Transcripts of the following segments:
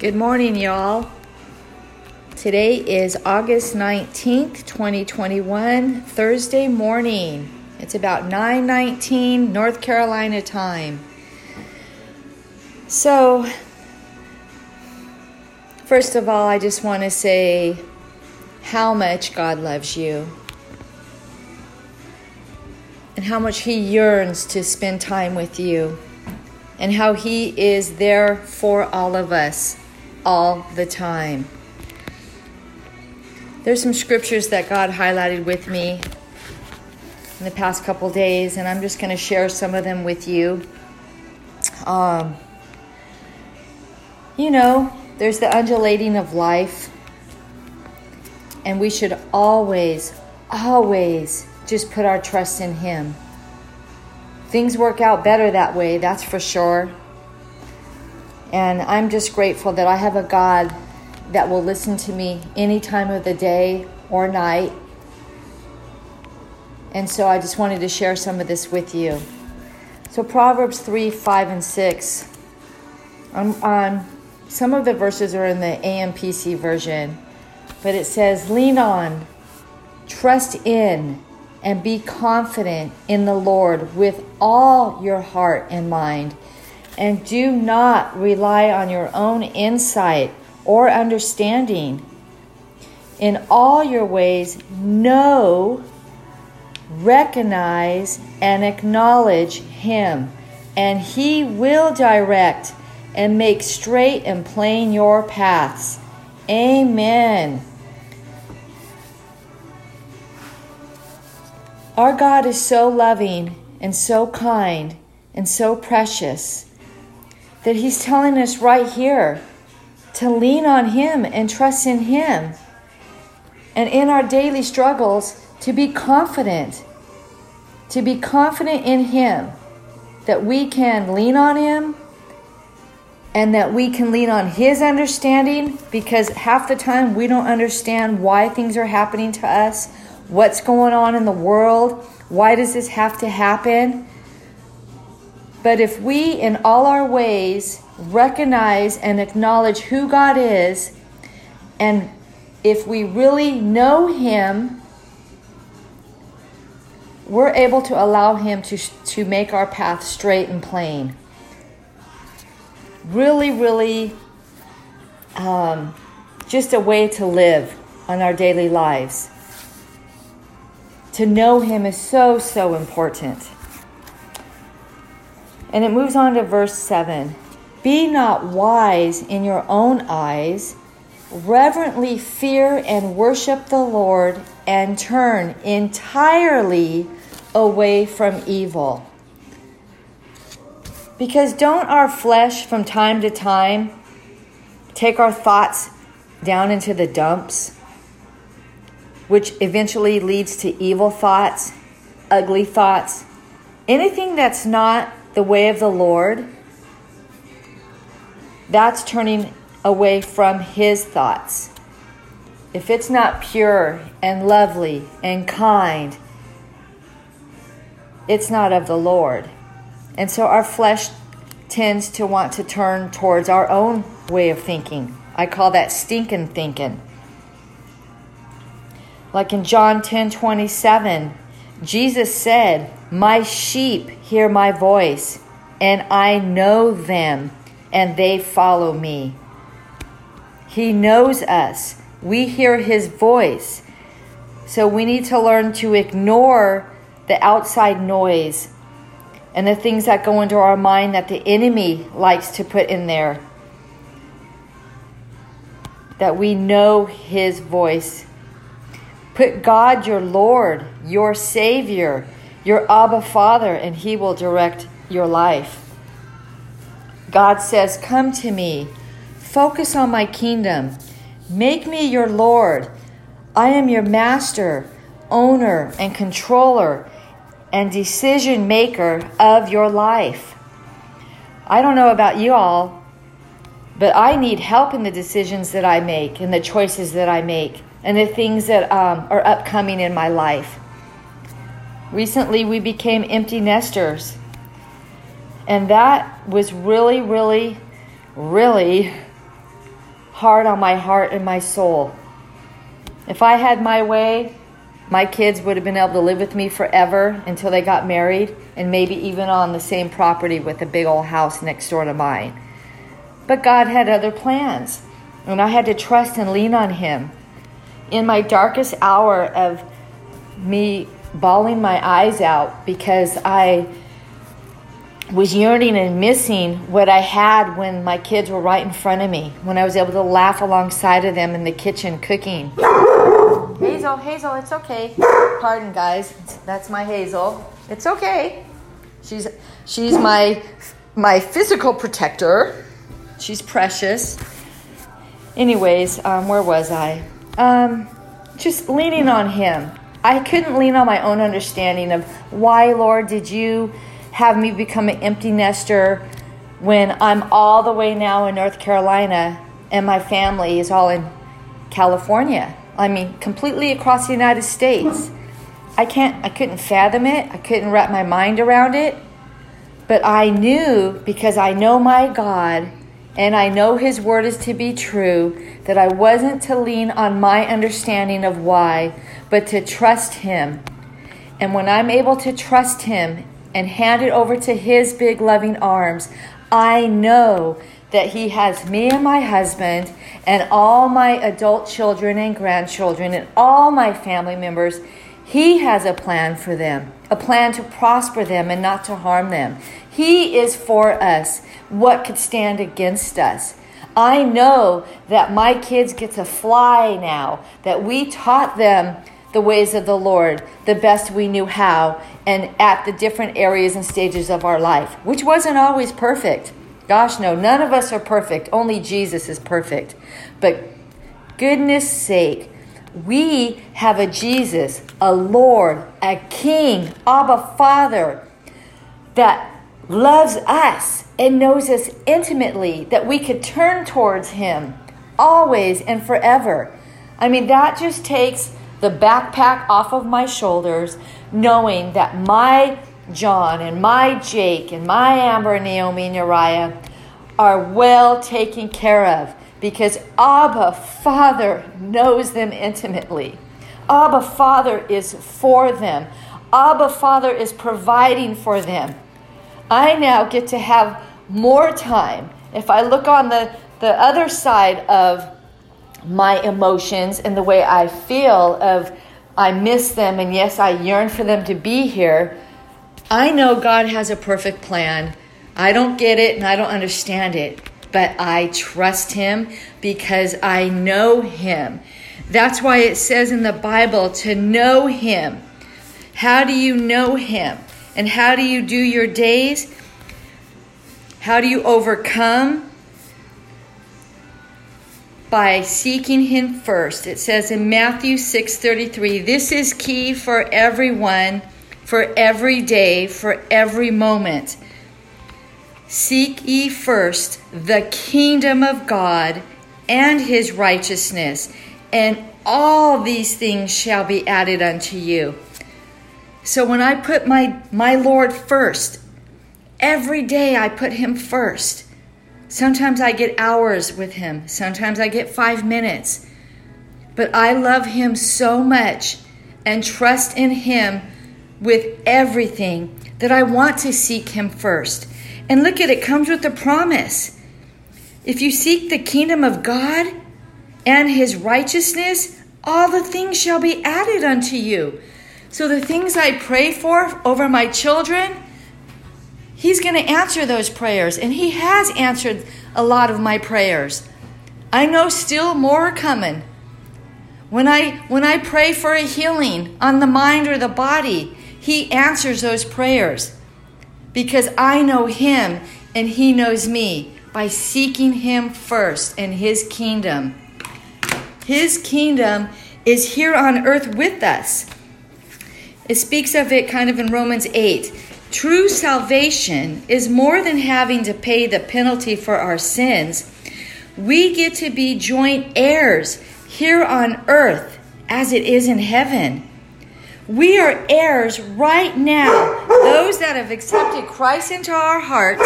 Good morning, y'all. Today is August 19th, 2021, Thursday morning. It's about 9:19 North Carolina time. So, first of all, I just want to say how much God loves you and how much he yearns to spend time with you and how he is there for all of us all the time. There's some scriptures that God highlighted with me in the past couple days, and I'm just going to share some of them with you. Um, you know, there's the undulating of life, and we should always, always just put our trust in Him. Things work out better that way, that's for sure. And I'm just grateful that I have a God that will listen to me any time of the day or night. And so I just wanted to share some of this with you. So, Proverbs 3 5 and 6. Um, um, some of the verses are in the AMPC version, but it says, Lean on, trust in, and be confident in the Lord with all your heart and mind and do not rely on your own insight or understanding. In all your ways, know, recognize, and acknowledge Him, and He will direct and make straight and plain your paths. Amen. Our God is so loving and so kind and so precious that He's telling us right here to lean on Him and trust in Him. And in our daily struggles, to be confident, to be confident in Him, that we can lean on Him and that we can lean on His understanding because half the time we don't understand why things are happening to us, what's going on in the world, why does this have to happen? But if we, in all our ways, recognize and acknowledge who God is, and if we really know Him, we're able to allow Him to, to make our path straight and plain. Really, really, um, just a way to live on our daily lives. To know Him is so, so important. And it moves on to verse 7 Be not wise in your own eyes, reverently fear and worship the Lord, and turn entirely away from evil. Because don't our flesh from time to time take our thoughts down into the dumps, which eventually leads to evil thoughts, ugly thoughts, anything that's not the way of the Lord, that's turning away from His thoughts. If it's not pure and lovely and kind, it's not of the Lord. And so our flesh tends to want to turn towards our own way of thinking. I call that stinking thinking. Like in John 10 27, Jesus said, My sheep hear my voice, and I know them, and they follow me. He knows us. We hear his voice. So we need to learn to ignore the outside noise and the things that go into our mind that the enemy likes to put in there. That we know his voice Put God, your Lord, your Savior, your Abba Father, and He will direct your life. God says, Come to me, focus on my kingdom, make me your Lord. I am your master, owner, and controller, and decision maker of your life. I don't know about you all, but I need help in the decisions that I make and the choices that I make and the things that um, are upcoming in my life. Recently, we became empty nesters, and that was really, really, really hard on my heart and my soul. If I had my way, my kids would have been able to live with me forever until they got married and maybe even on the same property with a big old house next door to mine. But God had other plans, and I had to trust and lean on Him. In my darkest hour of me bawling my eyes out because I was yearning and missing what I had when my kids were right in front of me, when I was able to laugh alongside of them in the kitchen cooking. Hazel, Hazel, it's okay. Pardon, guys. That's my Hazel. It's okay. She's she's my my physical protector. She's precious. Anyways, um, where was I? Um, just leaning on Him. I couldn't lean on my own understanding of why, Lord, did you have me become an empty nester when I'm all the way now in North Carolina and my family is all in California. I mean, completely across the United States. I can't I couldn't fathom it. I couldn't wrap my mind around it. But I knew because I know my God and I know his word is to be true that I wasn't to lean on my understanding of why, but to trust him. And when I'm able to trust him and hand it over to His big loving arms, I know that He has me and my husband and all my adult children and grandchildren and all my family members. He has a plan for them, a plan to prosper them and not to harm them. He is for us. What could stand against us? I know that my kids get to fly now, that we taught them the ways of the Lord the best we knew how and at the different areas and stages of our life, which wasn't always perfect. Gosh, no, none of us are perfect. Only Jesus is perfect. But goodness sake, we have a Jesus, a Lord, a King, Abba Father that loves us and knows us intimately, that we could turn towards Him always and forever. I mean, that just takes the backpack off of my shoulders, knowing that my John and my Jake and my Amber and Naomi and Uriah are well taken care of because Abba Father knows them intimately. Abba Father is for them. Abba Father is providing for them. I now get to have more time. If I look on the, the other side of my emotions and the way I feel of I miss them and yes, I yearn for them to be here. I know God has a perfect plan. I don't get it and I don't understand it, but I trust him because I know him. That's why it says in the Bible to know him. How do you know him? And how do you do your days? How do you overcome? By seeking him first. It says in Matthew 6:33, this is key for everyone, for every day, for every moment. Seek ye first the kingdom of God and his righteousness, and all these things shall be added unto you. So when I put my my Lord first, every day I put him first. Sometimes I get hours with him, sometimes I get five minutes. But I love him so much and trust in him with everything that I want to seek him first. And look at it, comes with a promise. If you seek the kingdom of God and his righteousness, all the things shall be added unto you. So the things I pray for over my children, He's going to answer those prayers, and He has answered a lot of my prayers. I know still more are coming. When I when I pray for a healing on the mind or the body, He answers those prayers because I know Him and He knows me by seeking Him first and His kingdom. His kingdom is here on earth with us. It speaks of it kind of in Romans 8. True salvation is more than having to pay the penalty for our sins. We get to be joint heirs here on earth as it is in heaven. We are heirs right now. Those that have accepted Christ into our hearts,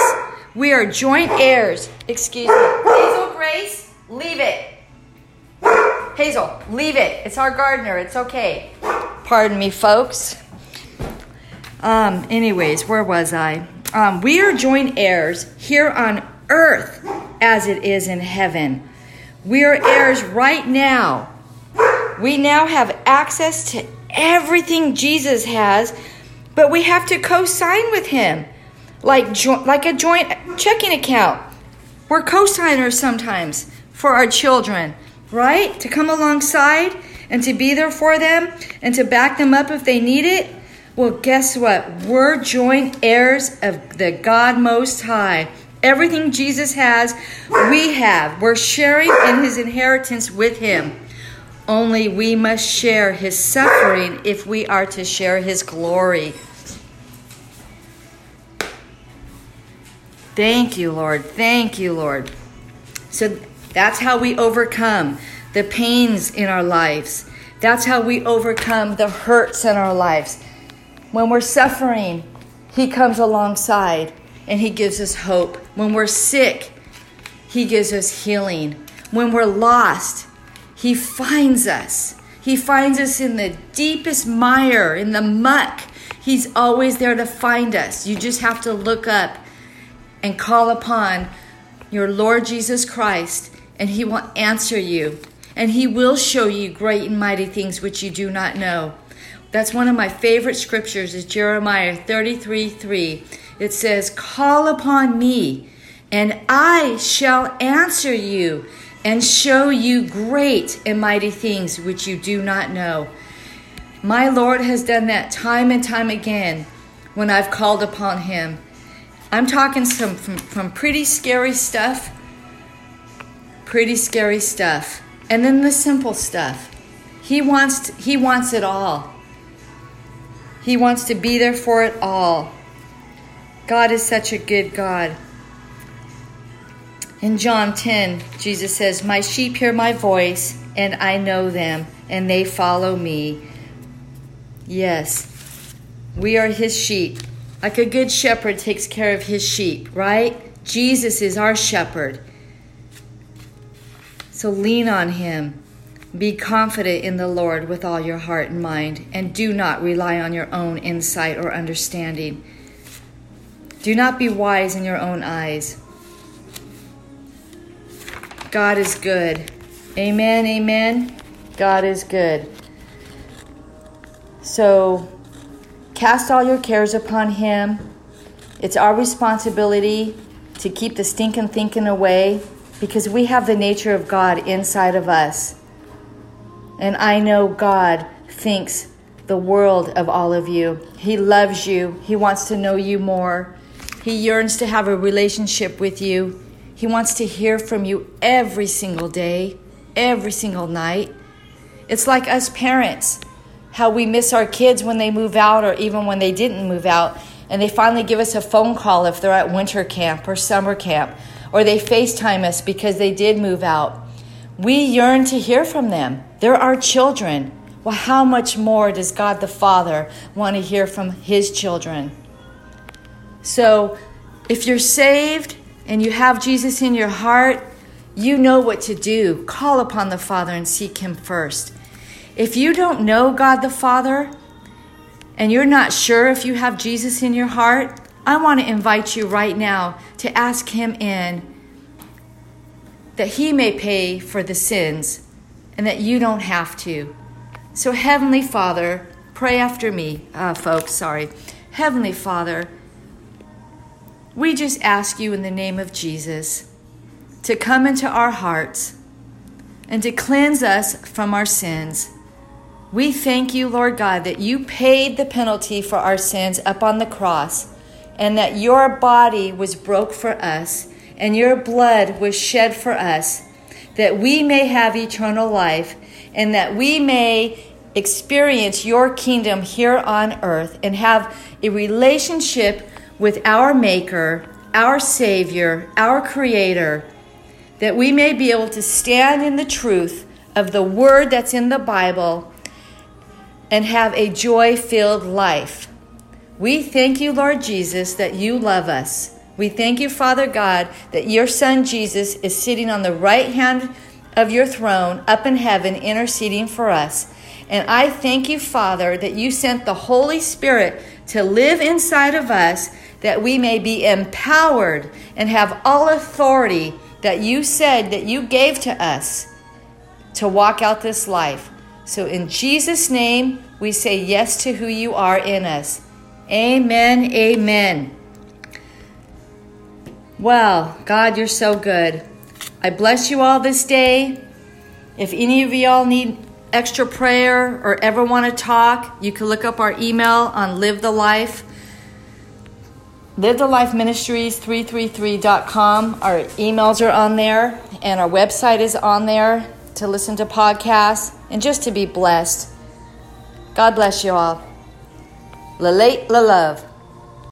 we are joint heirs. Excuse me. Hazel Grace, Leave it. Hazel, leave it. It's our gardener. It's okay. Pardon me, folks. Um, anyways, where was I? Um, we are joint heirs here on earth as it is in heaven. We are heirs right now. We now have access to everything Jesus has, but we have to co sign with him like, jo- like a joint checking account. We're co signers sometimes for our children, right? To come alongside and to be there for them and to back them up if they need it. Well, guess what? We're joint heirs of the God Most High. Everything Jesus has, we have. We're sharing in his inheritance with him. Only we must share his suffering if we are to share his glory. Thank you, Lord. Thank you, Lord. So that's how we overcome the pains in our lives. That's how we overcome the hurts in our lives. When we're suffering, He comes alongside and He gives us hope. When we're sick, He gives us healing. When we're lost, He finds us. He finds us in the deepest mire, in the muck. He's always there to find us. You just have to look up and call upon your Lord Jesus Christ, and He will answer you. And He will show you great and mighty things which you do not know. That's one of my favorite scriptures is Jeremiah 33 3. It says, Call upon me, and I shall answer you and show you great and mighty things which you do not know. My Lord has done that time and time again when I've called upon Him. I'm talking some from, from pretty scary stuff, pretty scary stuff, and then the simple stuff. He wants he wants it all. He wants to be there for it all. God is such a good God. In John 10, Jesus says, My sheep hear my voice, and I know them, and they follow me. Yes, we are his sheep. Like a good shepherd takes care of his sheep, right? Jesus is our shepherd. So lean on him. Be confident in the Lord with all your heart and mind, and do not rely on your own insight or understanding. Do not be wise in your own eyes. God is good. Amen, amen. God is good. So, Cast all your cares upon Him. It's our responsibility to keep the stinking thinking away because we have the nature of God inside of us. And I know God thinks the world of all of you. He loves you, He wants to know you more. He yearns to have a relationship with you. He wants to hear from you every single day, every single night. It's like us parents how we miss our kids when they move out or even when they didn't move out. And they finally give us a phone call if they're at winter camp or summer camp, or they FaceTime us because they did move out. We yearn to hear from them. They're our children. Well, how much more does God the Father want to hear from His children? So, if you're saved and you have Jesus in your heart, you know what to do. Call upon the Father and seek Him first. If you don't know God the Father and you're not sure if you have Jesus in your heart, I want to invite you right now to ask Him in that He may pay for the sins and that you don't have to. So, Heavenly Father, pray after me, uh, folks, sorry. Heavenly Father, we just ask you in the name of Jesus to come into our hearts and to cleanse us from our sins. We thank you, Lord God, that you paid the penalty for our sins up on the cross, and that your body was broke for us, and your blood was shed for us, that we may have eternal life, and that we may experience your kingdom here on earth and have a relationship with our Maker, our Savior, our Creator, that we may be able to stand in the truth of the word that's in the Bible and have a joy filled life. We thank you, Lord Jesus, that you love us. We thank you, Father God, that your Son Jesus is sitting on the right hand of your throne up in heaven, interceding for us. And I thank you, Father, that you sent the Holy Spirit to live inside of us that we may be empowered and have all authority that you said that you gave to us to walk out this life. So, in Jesus' name, we say yes to who you are in us. Amen. Amen. Well, God, you're so good. I bless you all this day. If any of y'all need extra prayer or ever want to talk, you can look up our email on Live the Life. Live the Life Ministries 333.com. Our emails are on there, and our website is on there to listen to podcasts and just to be blessed. God bless you all. La late, la love.